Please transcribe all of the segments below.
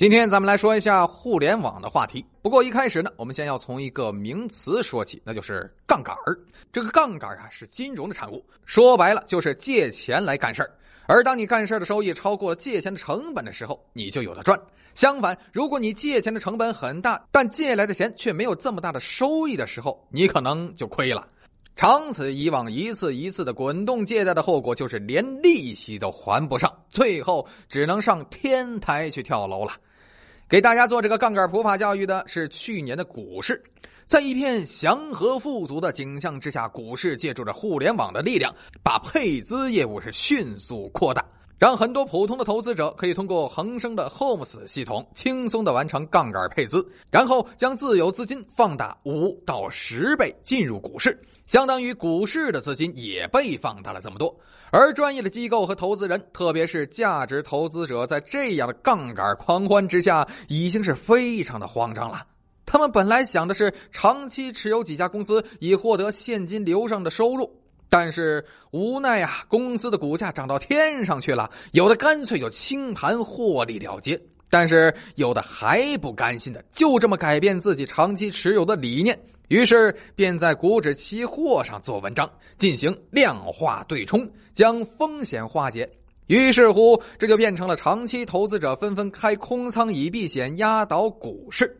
今天咱们来说一下互联网的话题。不过一开始呢，我们先要从一个名词说起，那就是杠杆儿。这个杠杆啊是金融的产物，说白了就是借钱来干事儿。而当你干事儿的收益超过了借钱的成本的时候，你就有的赚。相反，如果你借钱的成本很大，但借来的钱却没有这么大的收益的时候，你可能就亏了。长此以往，一次一次的滚动借贷的后果就是连利息都还不上，最后只能上天台去跳楼了。给大家做这个杠杆普法教育的是去年的股市，在一片祥和富足的景象之下，股市借助着互联网的力量，把配资业务是迅速扩大，让很多普通的投资者可以通过恒生的 Homes 系统轻松的完成杠杆配资，然后将自有资金放大五到十倍进入股市，相当于股市的资金也被放大了这么多。而专业的机构和投资人，特别是价值投资者，在这样的杠杆狂欢之下，已经是非常的慌张了。他们本来想的是长期持有几家公司，以获得现金流上的收入，但是无奈呀，公司的股价涨到天上去了，有的干脆就清盘获利了结，但是有的还不甘心的，就这么改变自己长期持有的理念。于是便在股指期货上做文章，进行量化对冲，将风险化解。于是乎，这就变成了长期投资者纷纷开空仓以避险，压倒股市。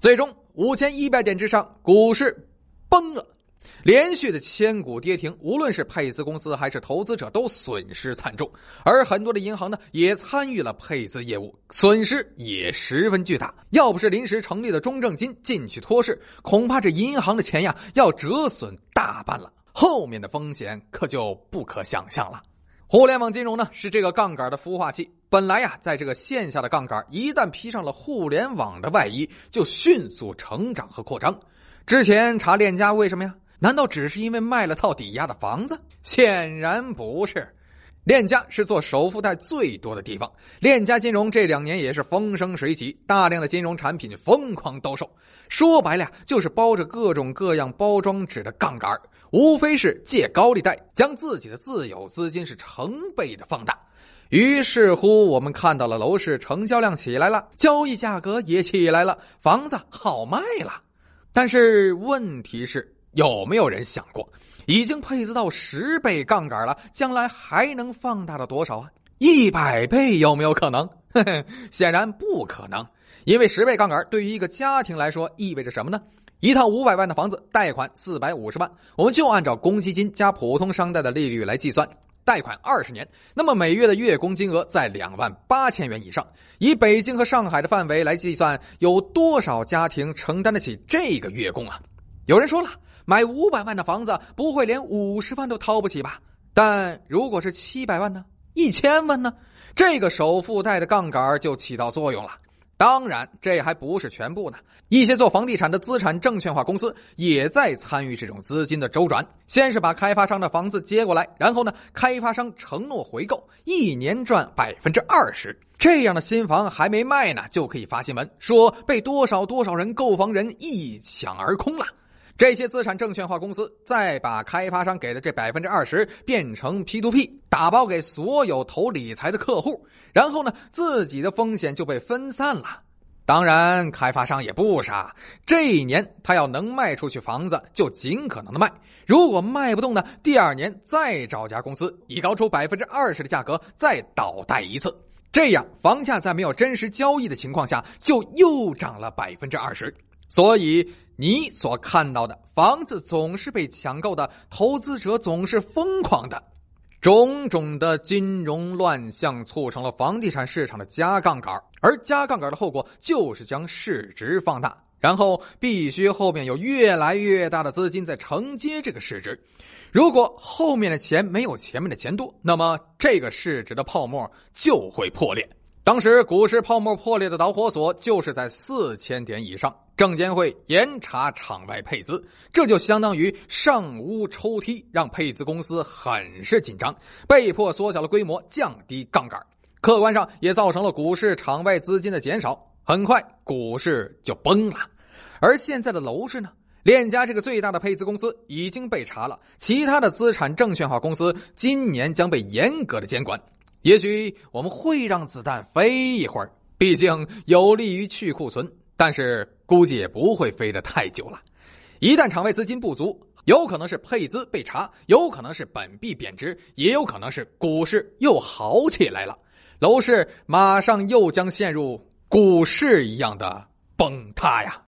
最终，五千一百点之上，股市崩了。连续的千股跌停，无论是配资公司还是投资者都损失惨重，而很多的银行呢也参与了配资业务，损失也十分巨大。要不是临时成立的中证金进去托市，恐怕这银行的钱呀要折损大半了。后面的风险可就不可想象了。互联网金融呢是这个杠杆的孵化器，本来呀在这个线下的杠杆一旦披上了互联网的外衣，就迅速成长和扩张。之前查链家为什么呀？难道只是因为卖了套抵押的房子？显然不是。链家是做首付贷最多的地方，链家金融这两年也是风生水起，大量的金融产品疯狂兜售。说白了，就是包着各种各样包装纸的杠杆，无非是借高利贷，将自己的自有资金是成倍的放大。于是乎，我们看到了楼市成交量起来了，交易价格也起来了，房子好卖了。但是问题是。有没有人想过，已经配资到十倍杠杆了，将来还能放大到多少啊？一百倍有没有可能？显然不可能，因为十倍杠杆对于一个家庭来说意味着什么呢？一套五百万的房子，贷款四百五十万，我们就按照公积金加普通商贷的利率来计算，贷款二十年，那么每月的月供金额在两万八千元以上。以北京和上海的范围来计算，有多少家庭承担得起这个月供啊？有人说了。买五百万的房子，不会连五十万都掏不起吧？但如果是七百万呢？一千万呢？这个首付贷的杠杆就起到作用了。当然，这还不是全部呢。一些做房地产的资产证券化公司也在参与这种资金的周转。先是把开发商的房子接过来，然后呢，开发商承诺回购，一年赚百分之二十。这样的新房还没卖呢，就可以发新闻说被多少多少人购房人一抢而空了。这些资产证券化公司再把开发商给的这百分之二十变成 P to P 打包给所有投理财的客户，然后呢，自己的风险就被分散了。当然，开发商也不傻，这一年他要能卖出去房子，就尽可能的卖；如果卖不动呢，第二年再找家公司以高出百分之二十的价格再倒贷一次，这样房价在没有真实交易的情况下，就又涨了百分之二十。所以。你所看到的房子总是被抢购的，投资者总是疯狂的，种种的金融乱象促成了房地产市场的加杠杆，而加杠杆的后果就是将市值放大，然后必须后面有越来越大的资金在承接这个市值。如果后面的钱没有前面的钱多，那么这个市值的泡沫就会破裂。当时股市泡沫破裂的导火索就是在四千点以上。证监会严查场外配资，这就相当于上屋抽梯，让配资公司很是紧张，被迫缩小了规模，降低杠杆。客观上也造成了股市场外资金的减少，很快股市就崩了。而现在的楼市呢？链家这个最大的配资公司已经被查了，其他的资产证券化公司今年将被严格的监管。也许我们会让子弹飞一会儿。毕竟有利于去库存，但是估计也不会飞得太久了。一旦场外资金不足，有可能是配资被查，有可能是本币贬值，也有可能是股市又好起来了，楼市马上又将陷入股市一样的崩塌呀。